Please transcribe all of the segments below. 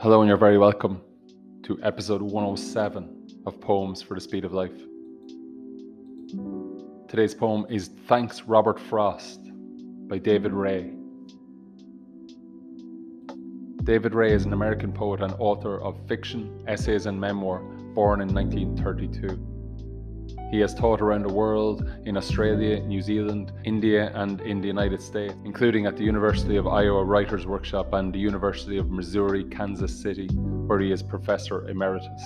Hello, and you're very welcome to episode 107 of Poems for the Speed of Life. Today's poem is Thanks Robert Frost by David Ray. David Ray is an American poet and author of fiction, essays, and memoir born in 1932. He has taught around the world in Australia, New Zealand, India, and in the United States, including at the University of Iowa Writers Workshop and the University of Missouri, Kansas City, where he is Professor Emeritus.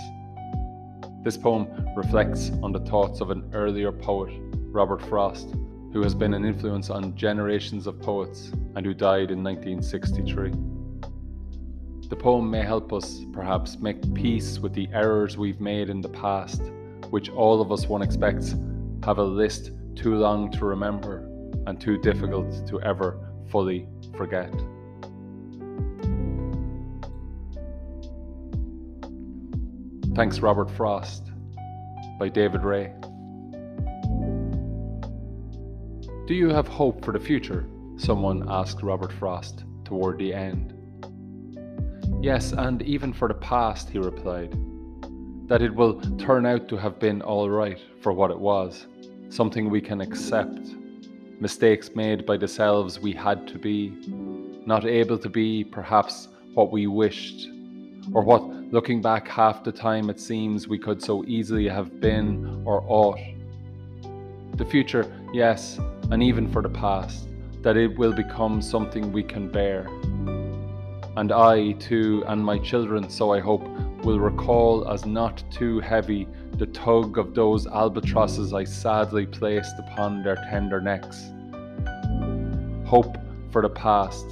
This poem reflects on the thoughts of an earlier poet, Robert Frost, who has been an influence on generations of poets and who died in 1963. The poem may help us, perhaps, make peace with the errors we've made in the past which all of us one expects, have a list too long to remember and too difficult to ever fully forget. Thanks, Robert Frost by David Ray. Do you have hope for the future? Someone asked Robert Frost toward the end. Yes, and even for the past, he replied that it will turn out to have been all right for what it was, something we can accept, mistakes made by the selves we had to be, not able to be perhaps what we wished, or what, looking back half the time, it seems we could so easily have been or ought. The future, yes, and even for the past, that it will become something we can bear. And I, too, and my children, so I hope, will recall as not too heavy the tug of those albatrosses I sadly placed upon their tender necks. Hope for the past,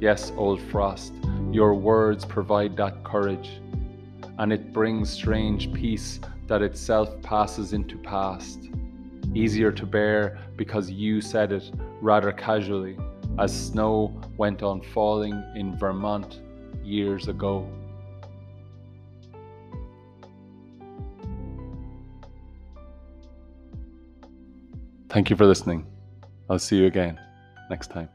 yes, old frost, your words provide that courage, and it brings strange peace that itself passes into past. Easier to bear because you said it rather casually, as snow went on falling in Vermont years ago. Thank you for listening. I'll see you again next time.